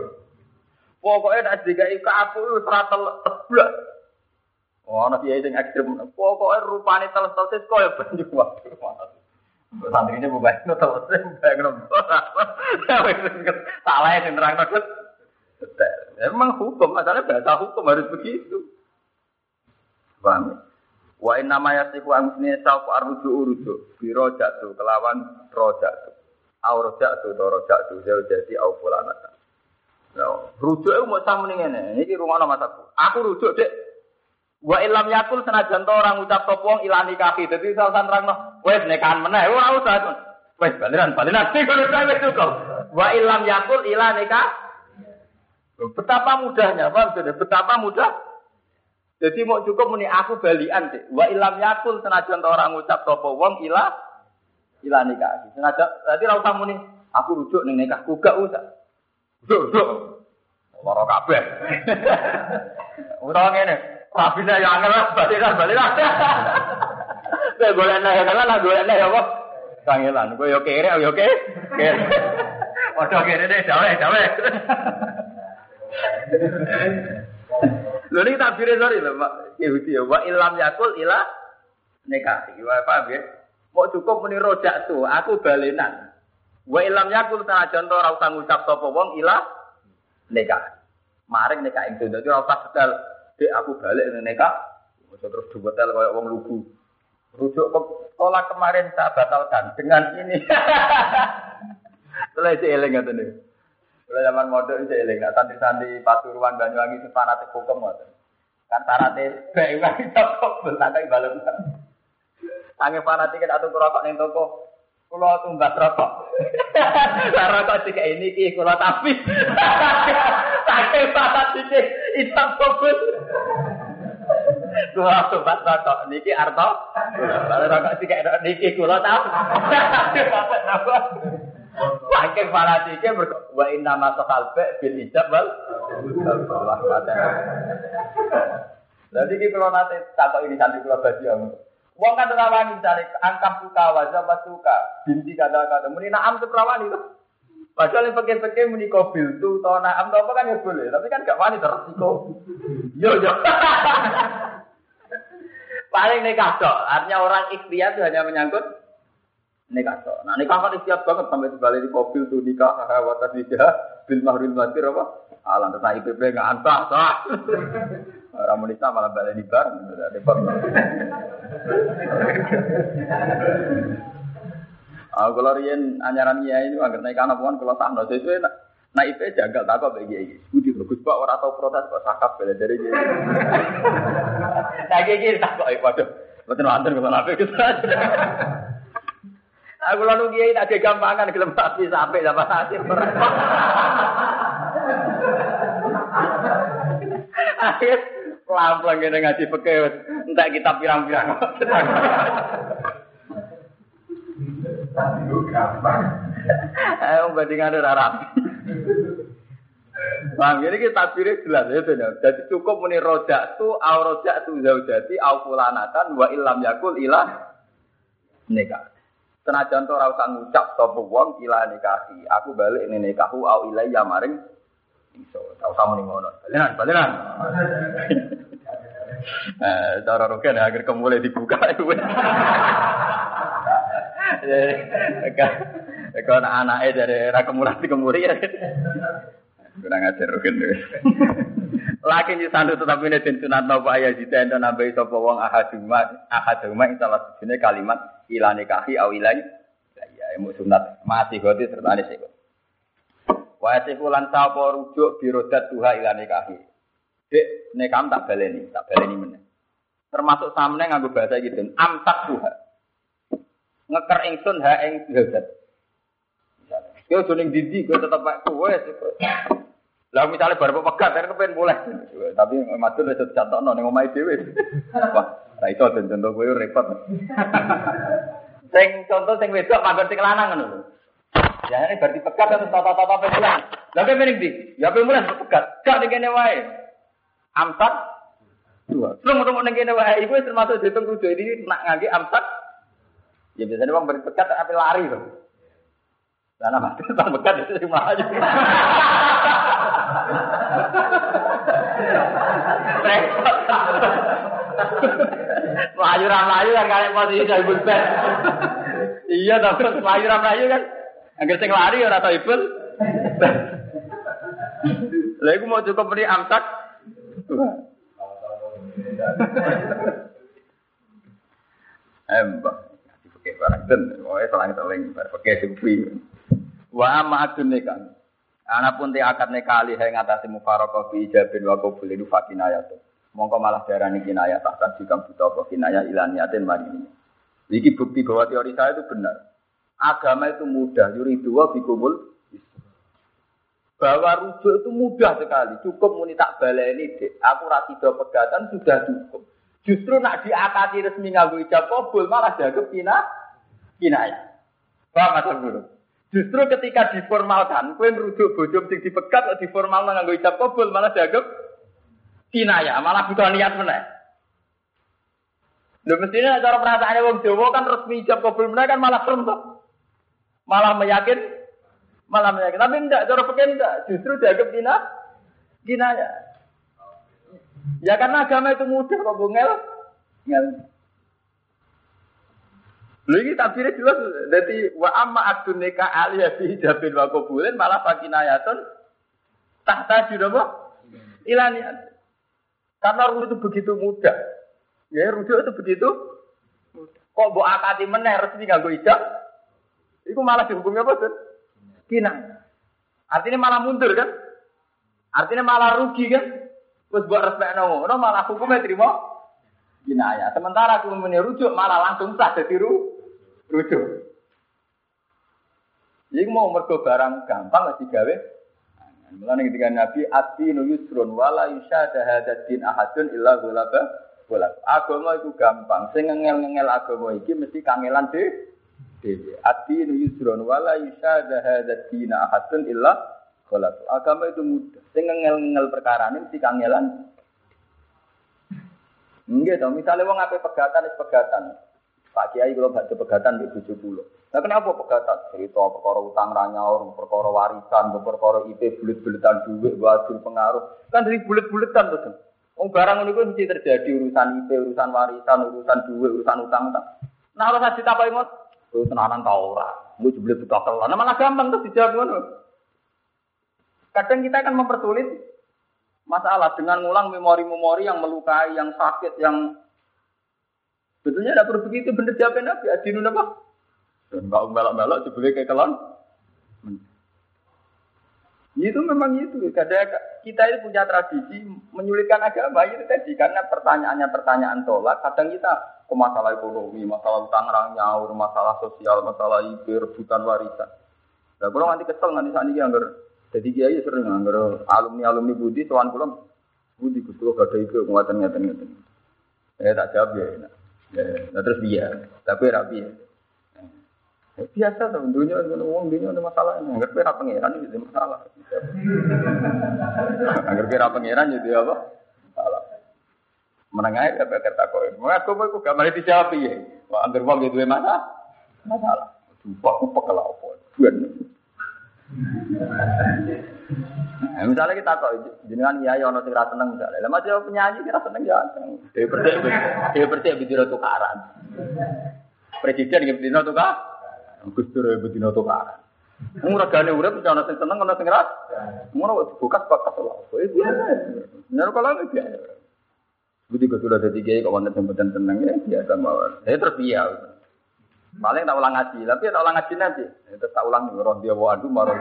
Pokoknya nak digai ke aku seratel teblak. Oh, nanti ya yang ekstrim. Pokoknya rupanya teles-teles kok ya banyak waktu. Santrinya bukan itu teles, bukan itu. Salah yang terang detail. Emang hukum, masalahnya bahasa hukum harus begitu. Paham ya? Wa inna ma yasifu amsni sauq arruju uruju bi rojatu kelawan rojatu. Au rojatu do rojatu jauh jadi au fulanata. No, rujuk itu mau sama nih ngene. Ini rumah nama satu. Aku rujuk dek. Wa ilam yakul senajan to orang ucap topong ilani kaki. Jadi salah satu orang no. Wes nekahan meneh. Ora usah. Wes baliran baliran. Kalau saya cukup. Wa ilam yakul ilani kaki. Betapa mudahnya, paham sudah? Betapa mudah. Jadi mau cukup muni aku balian deh. Wa ilam yakul senajan orang ngucap topo wong ila ila nikah. Senajan berarti ra usah muni aku rujuk ning nikahku gak usah. Rujuk. Loro kabeh. Utawa ngene, rabine ya angel baliran baliran. Kowe golek nek kangen lah golek nek apa? Kangelan, kowe yo kere yo kere. Padha kere deh, dawe-dawe. Lho ini tabire sorry lho Pak Yahudi ya. Wa ilam yakul ila nekati. Wa paham ya? Mau cukup muni rojak tuh, aku balenan. Wa ilam yakul tanah contoh ora usah ngucap sapa wong ila nekah. Maring nekah ing dadi ora usah dek aku balik ning nekah. Masa terus duwetel koyo wong lugu. Rujuk ke sekolah kemarin saya batalkan dengan ini. Setelah itu eling ngoten. Kalau zaman modern itu eling, santri-santri Pasuruan Banyuwangi itu fanatik hukum ngoten. Kan syaratnya baik wae toko bentakai balem. Sange fanatik atau rokok ning toko. Kulo tumbas rokok. Rokok sih kayak ini ki kulo tapi. Sange fanatik hitam kobel. Kulo tumbas rokok niki arto. Rokok kayak niki kulo tapi. Saking fanatike wa inna ma sakalbe bil ijab wal Allah pada. Jadi ki kalau nanti takut ini santri kula bagi om. Wong kan rawani cari angkap suka wajah suka binti kata kata muni naam tuh rawani tuh. Padahal yang pakai-pakai muni kobil tuh tau naam tau apa kan ya boleh, tapi kan gak wani terusiko. Yo yo. Paling nekah artinya orang ikhtiar itu hanya menyangkut nikah. Nah nikah kan siap banget sampai dibalik di mobil tuh nikah hawa nikah bil mahrul matir apa? Alam tentang IPP nggak antah sah. Orang malah balik di bar, repot. Ah kalau rian anyaran iya ini agar naik anak puan kalau sahno sesuai nak naik IP jagal tak kok bagi ini. Budi bagus pak orang tahu protes kok sakap bela dari dia. Nah gini tak kok waduh. Betul kalau nape gitu. Aku lalu kiai tak ada gampangan gelem sapi sampai dapat hasil Akhir pelan-pelan kita ngaji pakai entah kita pirang-pirang. Ayo bandingan ada rapi. Bang, jadi kita pilih jelas ya benar. Jadi cukup muni rojak tu, au rojak tu zaujati, au fulanatan, wa ilam yakul ilah nikah. Senajan to ora usah ngucap sapa wong ila nikahi. Aku balik ini nikahu au ilayya maring iso. Ta usah muni ngono. Balenan, balenan. Eh, cara roken agar kemulai dibuka itu. Kalau anaknya dari era kemulai di kemuri ya. Kurang ajar roken. Laki di sandu tetapi ini den sunat nopo ayah jita ento nambahi sapa wong ahaduma ahaduma ing salah sijine kalimat ila nikahi au ilai ya emu sunat mati goti serta sik. Wa sifulan sapa rujuk birodat tuha ila nikahi. Dek nekam tak baleni, tak baleni meneh. Termasuk samne nganggo bahasa gitu, amtak tuha. Ngeker ingsun ha ing birodat. Yo joning didi gue tetep kowe lah misalnya baru pegat, kan kepengen boleh. Tapi matur wis dicatakno ning omahe dhewe. Wah, ra iso contoh kowe repot. Sing contoh sing wedok manggon sing lanang ngono lho. Ya ini berarti pegat atau tata-tata pengulang. Lah kowe mending di, ya kowe mulai pegat. Gak ning kene wae. Amsat Dua. Terus mau neng kene wae iku termasuk dihitung rujuk ini nak ngangge amsak. Ya biasanya wong berpekat tapi lari tuh. Karena mati tak bekat itu cuma aja. Repot. Melayu melayu kan kalian posisi dari bulpen. Iya, tapi melayu melayu kan. Agar sing lari ora tau ibul. Lah iku mau cukup beri amsak. Embah. Pakai barang den, wae selang-seling pakai supi. Wa ma kan. Anak pun ti akad nekali hai ngatasi mufarokoh bi ijabin wa qabul itu fakinayatun. Mongko malah darani kinayah tak jika buta apa kinayah ilaniatin mari ini. Iki bukti bahwa teori saya itu benar. Agama itu mudah, yuridu wa bikumul bahwa rujuk itu mudah sekali. Cukup muni tak baleni dek. Aku rasido pegatan sudah cukup. Justru nak diakati resmi nganggo ijab kabul malah dianggap kina kinayah. Paham Guru? Justru ketika diformalkan, kue merujuk bojo sing dipegat atau diformal nganggo ijab kabul malah dianggap kinaya, malah butuh niat meneh. Lho mestinya cara perasaannya wong Jawa kan resmi ijab kabul meneh kan malah serem Malah meyakin, malah meyakin. Tapi enggak, cara pikir enggak. Justru dianggap kina, kinaya. Ya karena agama itu mudah kok bungel. Ngel. Lha iki tabire jelas dadi wa amma adunika aliyah fi hijabin wa qabulin malah fakinayatun tahta apa? Ilaniat. Karena rujuk itu begitu mudah. Ya rujuk itu begitu Kok mbok akati meneh resmi nganggo ijab? Iku malah dihukumi apa, Sun? Kina. Artinya malah mundur kan? Artinya malah rugi kan? Terus buat respek ngono malah hukumnya terima kinaya. Sementara aku rujuk malah langsung sah jadi rujuk. Jadi mau mergo barang gampang lagi gawe. Mulane ketika Nabi ati nu yusrun wala yusyada hadatin ahadun illa ghalaba wala. Agama itu gampang. Sing ngengel-ngengel agama iki mesti kangelan deh. Dewi. Ati nu yusrun wala yusyada hadatin ahadun illa ghalaba. Agama itu mudah. Sing ngengel-ngengel perkara ini mesti kangelan. Enggak dong, misalnya wong ape pegatan pegatan. Pak Kiai kalau baca pegatan di tujuh puluh. Nah kenapa pegatan? Cerita perkara utang ranyaur, perkara warisan, perkara IP bulet-buletan duit, wajib pengaruh. Kan dari bulet-buletan tuh. Oh barang ini kan mesti terjadi urusan IP, urusan warisan, urusan duit, urusan utang. Nah kalau saya cerita ingat, itu tenanan tau ora. Mau jeblet buka kelan, nah, malah gampang tuh dijawab ngono. Kadang kita akan mempersulit masalah dengan ngulang memori-memori yang melukai, yang sakit, yang Betulnya tidak perlu begitu, bener jawab Nabi. Adinu apa? Dan kalau melok-melok dibeli kayak kelon. Itu memang itu. Kadang kita itu punya tradisi menyulitkan agama itu tadi karena pertanyaannya pertanyaan tolak. Kadang kita ke masalah ekonomi, masalah utang nyaur, masalah sosial, masalah ibu, rebutan warisan. Nah, kalau nanti kesel nanti saat ini anggar. Jadi kiai sering anggar alumni alumni budi, tuan pulang budi kustu gak ada itu penguatan ngeten ngeten. Eh tak jawab ya. Ya, terus dia, tapi rapi ya. Biasa tuh, dunia ngomong dunia ada masalah. Angger pira pangeran itu masalah. Angger pira pangeran itu apa? Masalah. Menengah ya bakar takoi. Mengaku aku gak mari dijawab ya. Wah, angger wong itu mana? Masalah. Sumpah aku pekel apa? Nah, misalnya kita kok jenengan iya ya ono sing seneng misalnya. Lah masih penyanyi kira seneng ya. Dia percaya dia percaya bidino tukaran. Presiden nggih bidino tukar. Gus Dur bidino tukaran. Wong regane urip ono sing seneng ono sing ra. Ngono buka bakas lho. Itu biasa. Nek kalau itu biasa. Budi sudah jadi gay kok wonten sing seneng ya biasa mawon. Saya terus biasa. Paling tak ulang ngaji, tapi tak ulang ngaji nanti. Itu tak ulang roh dia waduh marah.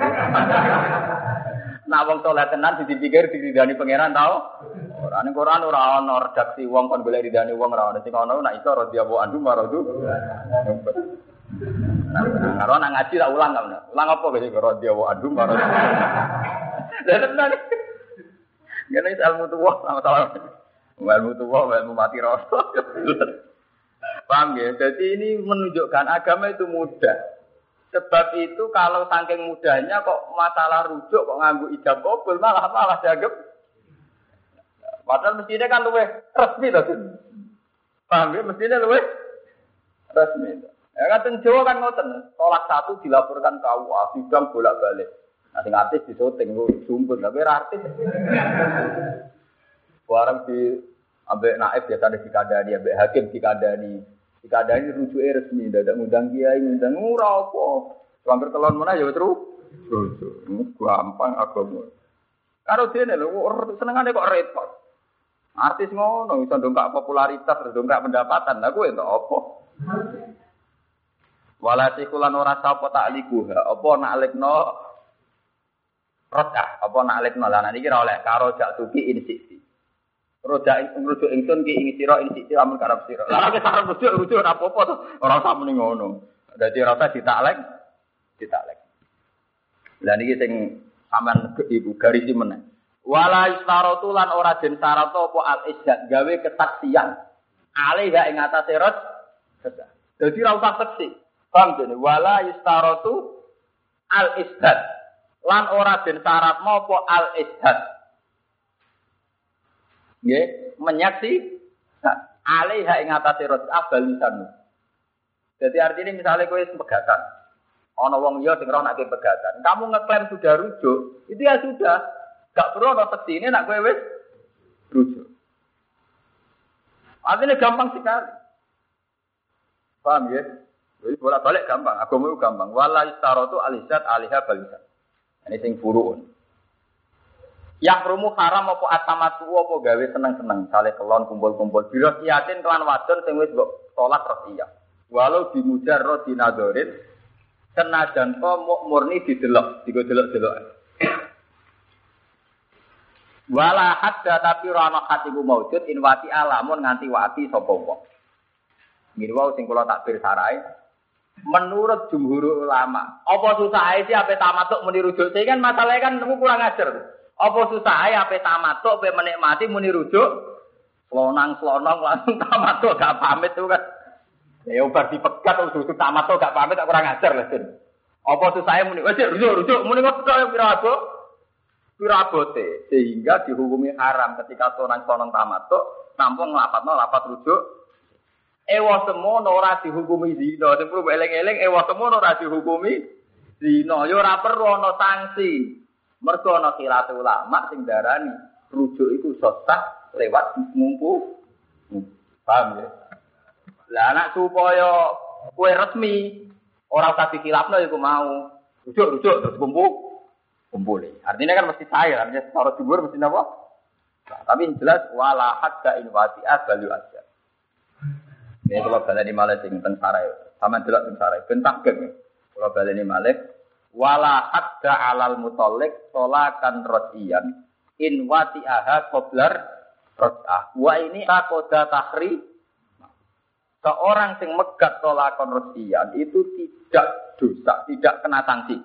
Nah wong soleh tenan dipikir didani pangeran tau. Ora ning Quran ora ana redaksi wong kon golek ridane wong ora ana sing ana nek iso waduh marah tuh. Karo nak ngaji tak ulang kan. Ulang apa roh dia waduh marah. Lah tenan. Ngene ilmu tuwa sama-sama. Ilmu tuwa, ilmu mati rasa. Paham ya? Jadi ini menunjukkan agama itu mudah. Sebab itu kalau saking mudahnya kok masalah rujuk kok nganggu ijab kabul malah malah dianggap Padahal mestinya kan luwe resmi to. Paham ya? Mestinya luwe resmi. Ya kadang Jawa kan ngoten, tolak satu dilaporkan ke UA, sidang bolak-balik. Nah, sing artis di syuting lu sumpun, tapi ora artis. Barang di ambek naib biasa ada dikadani, ambek hakim dikadani. Dikadani rujuke resmi, dadak ngundang kiai, ngundang ora apa. Hampir telon mana ya terus. Terus gampang agama. Karo dene lho, senengane kok repot. Artis ngono iso dongkak popularitas, dongkak pendapatan. Lah kuwi entuk apa? Wala sikulan ora sapa ta'likuha, apa nak alikno rotah, apa nak alikno lan iki ora oleh karo jak tuki. Roda ngrujuk ingsun ki ing sira insiksi amun karep sira. Lah nek sarep rujuk rujuk ora apa-apa to, ora usah muni ngono. Dadi ora usah ditaklek, ditaklek. Lah niki sing sampean ibu garis meneh. Wala istaratu lan ora den syarat apa al izzat gawe kesaksian. Ale gak ing atase rot. Dadi ora usah saksi. Paham dene wala istaratu al izzat. Lan ora den syarat apa al izzat. Nggih, menyaksi alaiha ing atase abal lisan. Jadi artinya misalnya kowe pegatan, Ono wong liya sing roh nak pegatan. Kamu ngeklaim sudah rujuk, itu ya sudah. Gak perlu seksi ini nak kowe wis rujuk. Artinya gampang sekali. Paham ya? Jadi bolak balik gampang. Agama itu gampang. Wala istarotu alisat alihah balisan. Ini sing furuun. Yang rumu haram apa atamatu apa gawe seneng-seneng. Sale kelon kumpul-kumpul. Bila siatin kelan wadon sing wis mbok sholat iya. Walau dimujar roh dinadorin. Senajan to murni didelok. Digo delok-delok. Wala hadda tapi rana hatiku maujud inwati alamun nganti wati sapa wong. Mirwau sing kula takbir sarai menurut jumhur ulama. Apa susah sih apa tamatuk muni rujuk? Saya kan masalahnya kan kamu kurang ajar. Apa susah apa tamatuk apa menikmati muni rujuk? Selonang langsung tamatuk gak pamit tuh kan. Ya ubar dipegat rujuk tamatuk gak pamit tak kurang ajar lah kan. Apa susah muni wes rujuk rujuk muni kok pirago? Pirabote sehingga dihukumi haram ketika selonang tamatuk nampung lapatno lapat rujuk Ewa semono ora dihukumi zina. Sing perlu eling-eling ewa semono ora dihukumi zina. Ya ora perlu ana sanksi. Mergo ana khilaf ulama sing darani rujuk iku sesat lewat mumpu. Paham ya? Lah anak supaya kue resmi ora usah dikhilafno iku mau. Rujuk rujuk terus kumpul kumpul. Artinya kan mesti saya, artinya secara jumhur mesti napa? Nah, tapi jelas wala hadda in wati'at balu aja. Ini kalau baleni malih sing teng sarai. Sama delok teng sarai. Bentah geng. Kalau baleni malih wala hadda alal mutalik solakan rodian in wati aha koblar rodah. Wa ini takoda tahri seorang sing megat tolakon rodian itu tidak dosa, tidak kena sanksi.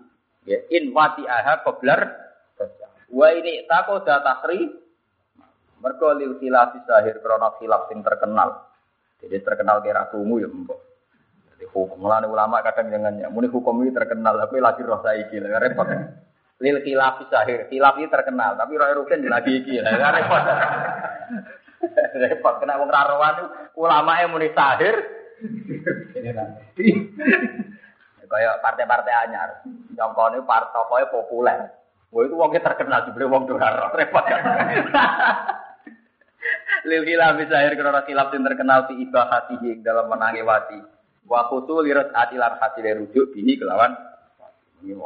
Ya, in wati aha koblar. Wa ini takoda tahri mergo khilaf sahir krana khilaf sing terkenal. Jadi terkenal kira kumu ya mbok. Hukum lah ulama kadang jangan ya. Muni hukum ini terkenal tapi lagi roh saiki lah repot. Lil khilaf sahir. Khilaf ini terkenal tapi roh rugen lagi iki lah repot. repot kena wong raruan ulama yang muni sahir. Kayak partai-partai anyar. Nyongkone partai populer. Wah itu wongnya terkenal juga wong dolar repot. Lil hilaf akhir karena hilaf yang terkenal di ibahatihi dalam menangi wati. Wa kutu lirat atilan hasil rujuk bini kelawan. Ini